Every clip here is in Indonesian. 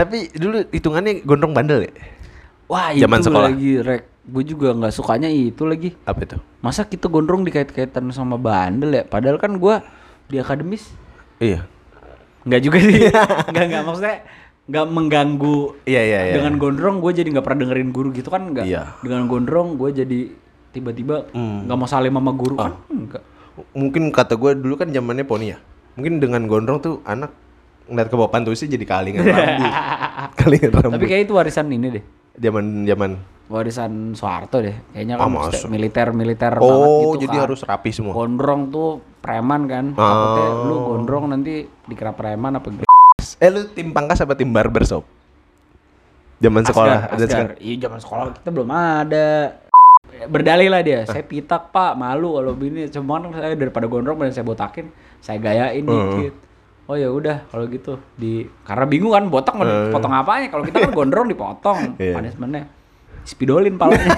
Tapi dulu hitungannya gondrong bandel ya? Wah Zaman itu sekolah. lagi rek. Gue juga nggak sukanya itu lagi. Apa itu? Masa kita gondrong dikait-kaitan sama bandel ya? Padahal kan gue di akademis Iya. nggak juga sih. Nggak nggak maksudnya nggak mengganggu. Iya, iya, iya. Dengan gondrong gue jadi nggak pernah dengerin guru gitu kan nggak. Iya. Dengan gondrong gue jadi tiba-tiba nggak mau salim sama guru kan enggak. Mungkin kata gue dulu kan zamannya poni ya. Mungkin dengan gondrong tuh anak ngeliat ke bawah pantusnya jadi kalingan rambut. kalingan rambut. Tapi kayak itu warisan ini deh. Zaman zaman Warisan Soeharto deh. Kayaknya Ah, kan masa? militer-militer banget Oh, gitu jadi kan. harus rapi semua. Gondrong tuh preman kan. Oh. Takutnya lu gondrong nanti dikira preman apa gitu. Eh lu tim pangkas apa tim barbershop? Zaman sekolah Asgar, Asgar. Iya zaman sekolah kita belum ada. Berdalih lah dia, saya pitak pak, malu kalau begini. Cuman saya daripada gondrong dan saya botakin, saya gayain dikit. Oh ya udah kalau gitu di karena bingung kan botak mau dipotong apanya kalau kita kan gondrong dipotong Iya. punishmentnya spidolin palanya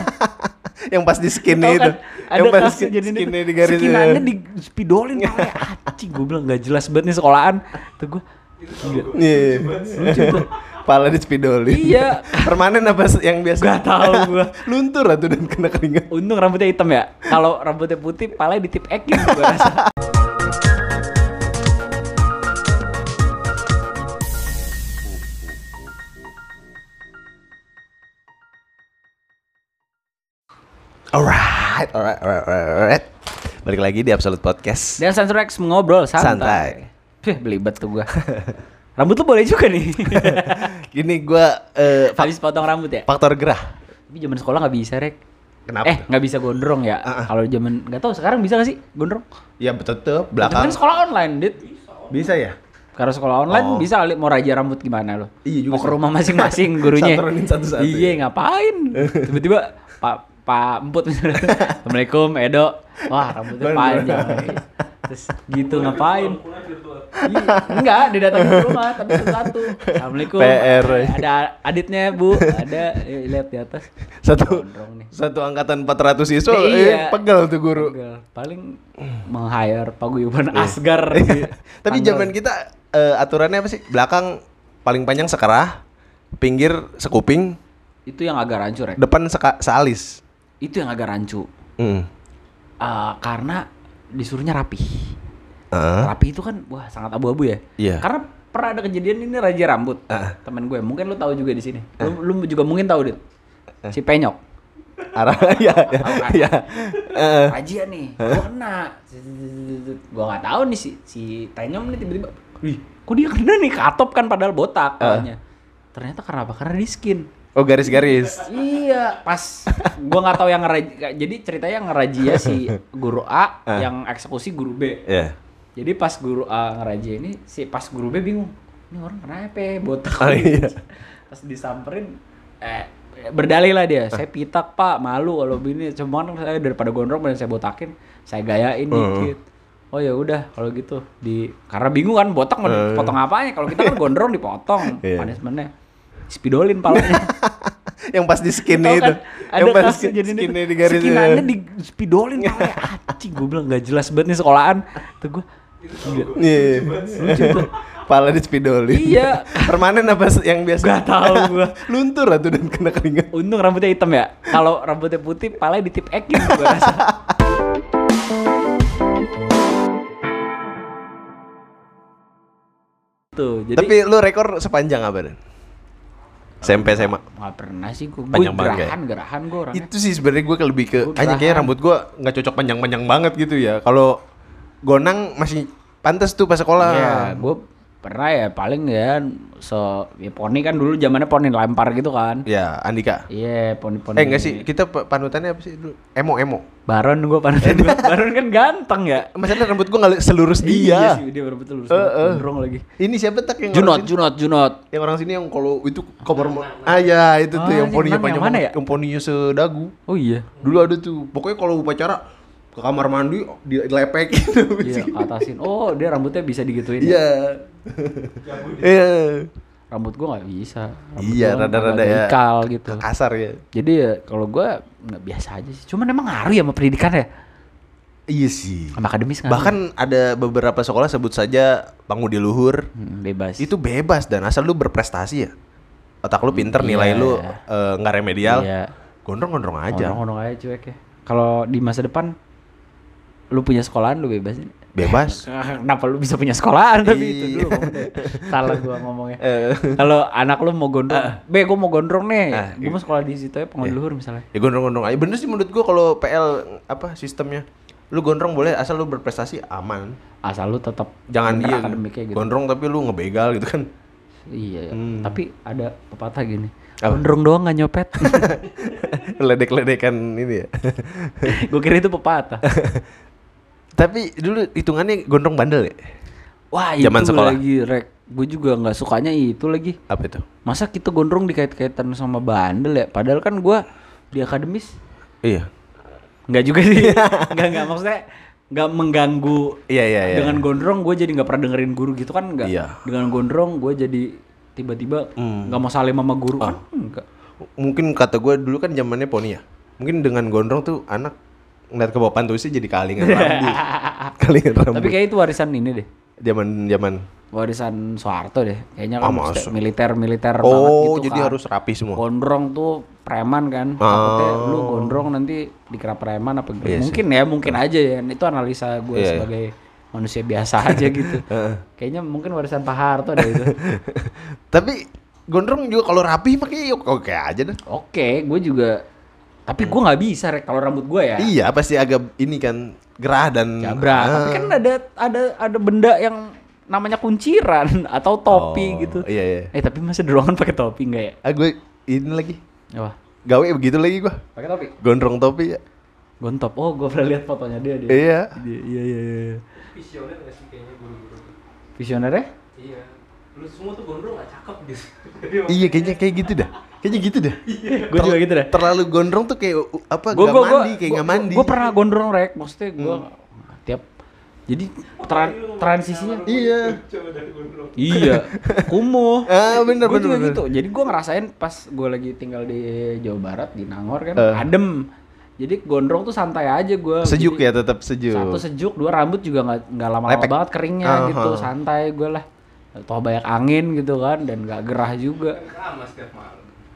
yang pas di skin itu. kan, yang pas kasus jadi skinnya di garis. skinannya di spidolin palanya anjing gue bilang gak jelas banget nih sekolahan tuh gue Iya. Pala di spidolin. Iya. Permanen apa yang biasa? Gak tahu gua. Luntur atau dan kena keringat. Untung rambutnya hitam ya. Kalau rambutnya putih, palanya ditip ekin gue rasa. Alright, alright, alright, alright. Balik lagi di Absolute Podcast. Dan Sansurex mengobrol santai. Santai. Pih, belibet tuh gua. Rambut lu boleh juga nih. Gini gua eh, fak- Habis potong rambut ya? faktor gerah. Tapi zaman sekolah nggak bisa, Rek. Kenapa? Eh, nggak bisa gondrong ya? Ah. Kalau zaman nggak tahu sekarang bisa gak sih gondrong? Ya Tapi belakang. kan sekolah online, Dit. Bisa ya? Karena sekolah online Oh. bisa kali mau raja rambut gimana lo? Iya juga Mau ke rumah masing-masing gurunya. Satu-satu Iya, ngapain? Tiba-tiba Pak Pak Emput misalnya. Assalamualaikum, Edo. Wah, rambutnya panjang. Terus gitu ngapain? Iya, enggak, dia datang ke rumah tapi satu-satu. Assalamualaikum. PR. Ada aditnya, Bu. Ada eh, lihat di atas. Satu satu angkatan 400 siswa Iya. eh, pegel tuh guru. Pegel. Paling meng-hire paguyuban Asgar. di Tapi zaman kita eh, aturannya apa sih? Belakang paling panjang sekerah, pinggir sekuping, itu yang agak rancu, Rek. depan seka, sealis. Itu yang agak rancu. Hmm. Eh, karena disuruhnya rapi. Ah. Rapi itu kan wah sangat abu-abu ya. Iya. Karena pernah ada kejadian ini raja rambut. Ah. Temen gue, mungkin lu tahu juga di sini. Lu, lu juga mungkin tahu, Dit. Si Penyok. Arah ya ya. Raja nih, gua kena. Gua nggak tahu nih si si Penyok nih tiba-tiba, wih, kok dia kena nih katop kan padahal botak katanya. Ternyata karena apa? Karena di skin. Oh garis-garis. Iya, pas gua nggak tahu yang ngerajia. Jadi ceritanya yang ngerajia si guru A, Ah. yang eksekusi guru B. Ya. Jadi pas guru A ngerajia ini, si pas guru B bingung. Ini orang kenapa ya, botak? Oh, iya. Pas disamperin, eh berdalih lah dia. Saya pitak pak, malu kalau begini. Cuman saya daripada gondrong dan saya botakin, saya gayain Hmm. dikit. Oh ya udah kalau gitu di karena bingung kan botak mau dipotong apanya kalau kita kan gondrong dipotong Iya. punishmentnya spidolin palanya yang pas di skin Tahu itu. kan, yang pas kasus skin, jadi skinnya di garis. skinannya di spidolin palanya anjing gue bilang gak jelas banget nih sekolahan tuh gue Iya. lucu tuh Pala di spidolin. Iya. Permanen apa yang biasa? Gak tahu gua. Luntur atau dan kena keringat. untung rambutnya hitam ya kalau rambutnya putih palanya ditip ekin gue rasa tuh jadi Tapi lu rekor sepanjang apa dan? SMP SMA. nggak pernah sih gue Panjang banget gerahan gerahan gue orangnya Itu sih sebenarnya gue lebih ke hanya kayaknya gerahan. rambut gue nggak cocok panjang-panjang banget gitu ya. Kalau gonang masih pantas tuh pas sekolah. Iya, gue pernah ya paling ya so ya poni kan dulu zamannya poni lempar gitu kan. Ya, Andika. Iya, poni-poni. Eh enggak sih, kita pa- panutannya apa sih dulu? Emo emo. Baron gue panutan gua. Baron kan ganteng ya. Masalahnya rambut gue nggak selurus Iya dia. sih, dia betul lurus Eh, eh. gondrong lagi. Ini siapa tak yang Junot? Junot, Junot. Yang orang sini yang kalau itu kamar ah ya itu tuh Ah, yang yang poninya panjang yang ya? yang poninya sedagu. Oh iya. Dulu ada tuh. Pokoknya kalau upacara ke kamar mandi dilepek gitu. Iya, atasin. Oh, dia rambutnya bisa digituin. ya? Iya. Iya. Rambut gua nggak bisa. Rambut Iya, gua kan rada-rada ya. ikal gitu. Kasar ya. Jadi ya kalau gua nggak biasa aja sih. Cuman emang ngaruh ya sama pendidikan ya. Iya sih. Sama akademis ngaruh. Bahkan ada beberapa sekolah sebut saja pangudi luhur Hmm, bebas. itu bebas dan asal lu berprestasi ya. otak lu pinter, nilai Iya. lu eh, nggak remedial. Iya. Gondrong-gondrong aja. Ngondong-ngondong aja cuek ya. Kalau di masa depan lu punya sekolahan lu bebas. Bebas. Kenapa lu bisa punya sekolahan tapi itu Iya. dulu. Salah gua ngomongnya. Eh, Kalau anak lu mau gondrong, "Be, gua mau gondrong nih." Ah, gua mau sekolah di situ ya pengadilan luhur misalnya. ya gondrong-gondrong aja. Bener sih menurut gua kalau PL apa sistemnya. Lu gondrong boleh asal lu berprestasi aman. Asal lu tetap Jangan iya akademiknya gitu. gondrong tapi lu ngebegal gitu kan. Iya, Hmm. tapi ada pepatah gini. Apa? Gondrong doang gak nyopet. Ledek-ledekan ini ya. gue kira itu pepatah. Tapi dulu hitungannya gondrong bandel ya. Wah, Zaman itu sekolah. lagi rek. Gue juga nggak sukanya itu lagi. Apa itu? Masa kita gondrong dikait-kaitan sama bandel ya? Padahal kan gua di akademis Iya. nggak juga sih. Nggak nggak maksudnya nggak mengganggu. Iya iya iya. Dengan gondrong gue jadi nggak pernah dengerin guru gitu kan nggak. Iya. Dengan gondrong gue jadi tiba-tiba Hmm. nggak mau salim sama guru Ah. kan enggak. mungkin kata gue dulu kan zamannya poni ya. Mungkin dengan gondrong tuh anak ngeliat ke bawah pantusnya jadi kalingan rambut. kalingan rambut. Tapi kayak itu warisan ini deh. zaman zaman Warisan Soeharto deh. Kayaknya Ah, kan masa? militer-militer banget Oh, gitu jadi kan. harus rapi semua. Gondrong tuh preman kan. Takutnya Oh. lu gondrong nanti dikira preman apa gitu. Sih. mungkin ya, mungkin aja ya. Itu analisa gue Iya, iya. sebagai manusia biasa aja gitu. Kayaknya mungkin warisan Pak Harto deh itu. Tapi gondrong juga kalau rapi mah kayak oke aja dah. Oke, gue juga tapi gue nggak bisa rek kalau rambut gue ya. Iya, pasti agak ini kan gerah dan Jabra. Ah. Tapi kan ada ada ada benda yang namanya kunciran atau topi Oh, gitu. Iya iya. Eh tapi masa di ruangan pakai topi enggak ya? Ah gue ini lagi Apa? gawe begitu lagi gua. Pakai topi. Gondrong topi ya. Gontop. Oh, gue pernah lihat fotonya dia dia. Iya. Dia, iya iya iya. visioner gak sih kayaknya guru-guru tuh? Visioner ya? Iya. Lu semua tuh gondrong gak cakep gitu. Iya kayaknya kayak gitu dah. Kayaknya gitu dah. gue juga gitu deh. Terlalu gondrong tuh kayak uh, apa Gue nggak gue mandi kayak nggak mandi. Gue pernah gondrong rek. Maksudnya gue tiap jadi tran- transisinya Iya. Coba dari gondrong. iya kumuh Ah, bener, Gua bener, juga bener. gitu jadi gue ngerasain pas gue lagi tinggal di Jawa Barat di Nangor kan Eh. adem jadi gondrong tuh santai aja gue Sejuk ya tetap sejuk. satu sejuk dua rambut juga nggak nggak lama-lama banget keringnya Ah, gitu ah. santai gue lah toh banyak angin gitu kan dan nggak gerah juga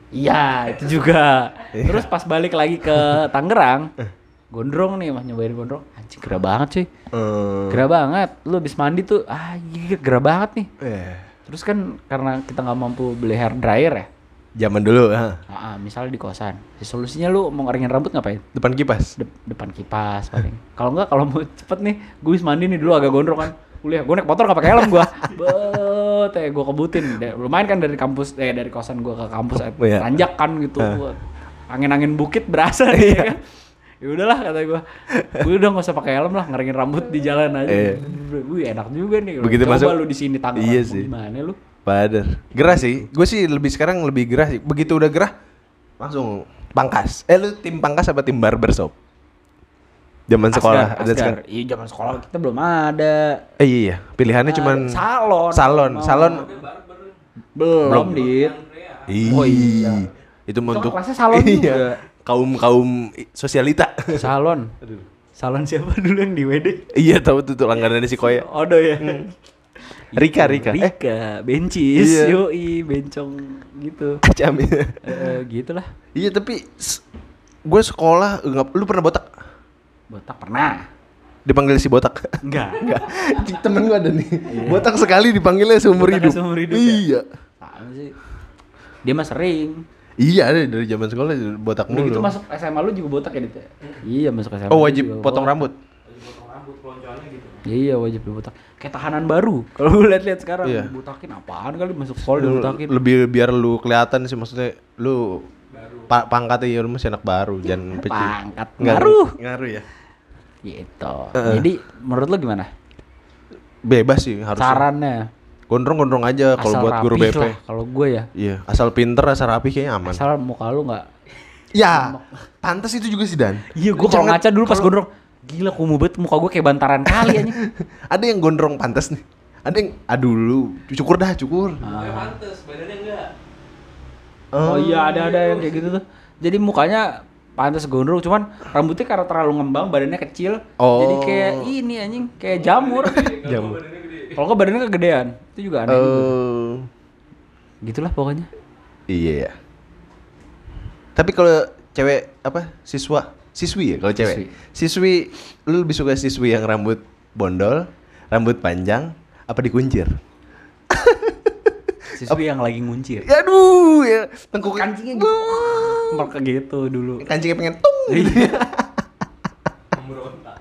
iya itu juga terus pas balik lagi ke Tangerang gondrong nih mah nyobain gondrong anjing gerah banget cuy Eh, gerah banget lu habis mandi tuh ah iya gerah banget nih eh, Terus kan karena kita nggak mampu beli hair dryer ya, Zaman dulu, ha. nah, misalnya di kosan, ya solusinya lu mau ngeringin rambut ngapain? depan kipas. Dep- depan kipas paling. Kalau nggak kalau mau cepet nih, gue habis mandi nih dulu agak gondrong kan. Kuliah, gue naik motor nggak pakai helm gue. Bet, ya gue kebutin. Lumayan kan dari kampus, eh dari kosan gue ke kampus, eh, Iya. tanjak kan gitu. Gua Angin-angin bukit berasa nih, ya kan. Ya udahlah kata gue, gue udah nggak usah pakai helm lah, ngeringin rambut di jalan aja. Iya. Wih enak juga nih. Begitu Coba masuk- lu di sini Tangerang, Iya sih. Gimana lu? Padahal. Gerah sih. Gue sih lebih sekarang lebih gerah sih. Begitu udah gerah langsung pangkas. Eh lu tim pangkas apa tim barbershop? Zaman sekolah Asgar, ada Asgar. sekarang. Iya zaman sekolah kita belum ada. Eh iya, iya. pilihannya Ada cuman salon. salon, Mau. salon. belum, Belum. dit. Oh iya. Itu untuk kelasnya salon juga. kaum kaum sosialita. Salon. Salon siapa dulu yang di WD? iya tahu tuh, tuh langganan si Koya. Odo ya. Rika, Rika. Eh, Rika, bencis, Iya. yoi, bencong gitu. Kacam ya. Eh, gitulah. Iya tapi gue sekolah nggak lu pernah botak Botak pernah. dipanggil si botak Enggak. Enggak. Temen gue ada nih. Botak sekali dipanggilnya seumur hidup. seumur hidup ya? iya. Apaan sih? Dia mah sering. Iya ada dari zaman sekolah botak Udah gitu mulu. masuk SMA lu juga botak ya, Dit? Iya, masuk SMA. oh wajib juga potong botak. rambut. Lagi potong rambut peloncoannya gitu. Iya wajib dibotak. Kayak tahanan baru. Kalau lu lihat-lihat sekarang Iya. dibotakin apaan kali masuk sekolah Lu- dibotakin. Lebih biar lu kelihatan sih maksudnya lu pa pangkat ya lu masih anak baru jangan peci. Pangkat Ngaruh. ngaruh. Ya. Gitu. Heeh. Jadi menurut lu gimana? Bebas sih harusnya. Sarannya Gondrong-gondrong aja kalau buat guru BP. Kalau gue ya, Iya, asal pinter, asal rapi kayaknya aman. asal muka lu nggak. Ya, pantas itu juga sih Dan. Iya, gue kalau Jangan- ngaca dulu pas gondrong, gila kumuh banget muka gue kayak bantaran kali aja. Ada yang gondrong pantas nih. Ada yang aduh lu, cukur dah, cukur. Mukanya pantes, badannya enggak. Oh iya ada ada yang kayak gitu tuh. Jadi mukanya pantas gondrong, cuman rambutnya karena terlalu ngembang, badannya kecil. Oh. Jadi kayak ini anjing, kayak jamur. Jamur. Kalau nggak badannya kegedean, itu juga aneh. juga. Eh, Gitulah pokoknya. Iya ya. Tapi kalau cewek apa? Siswa, siswi ya kalau cewek. Siswi. lu lebih suka siswi yang rambut bondol, rambut panjang, apa dikuncir? Siswi yang lagi nguncir. Ya aduh ya, tengkuk Kancingnya gitu. Mereka gitu dulu. Kancingnya pengen tung. gitu. Memberontak.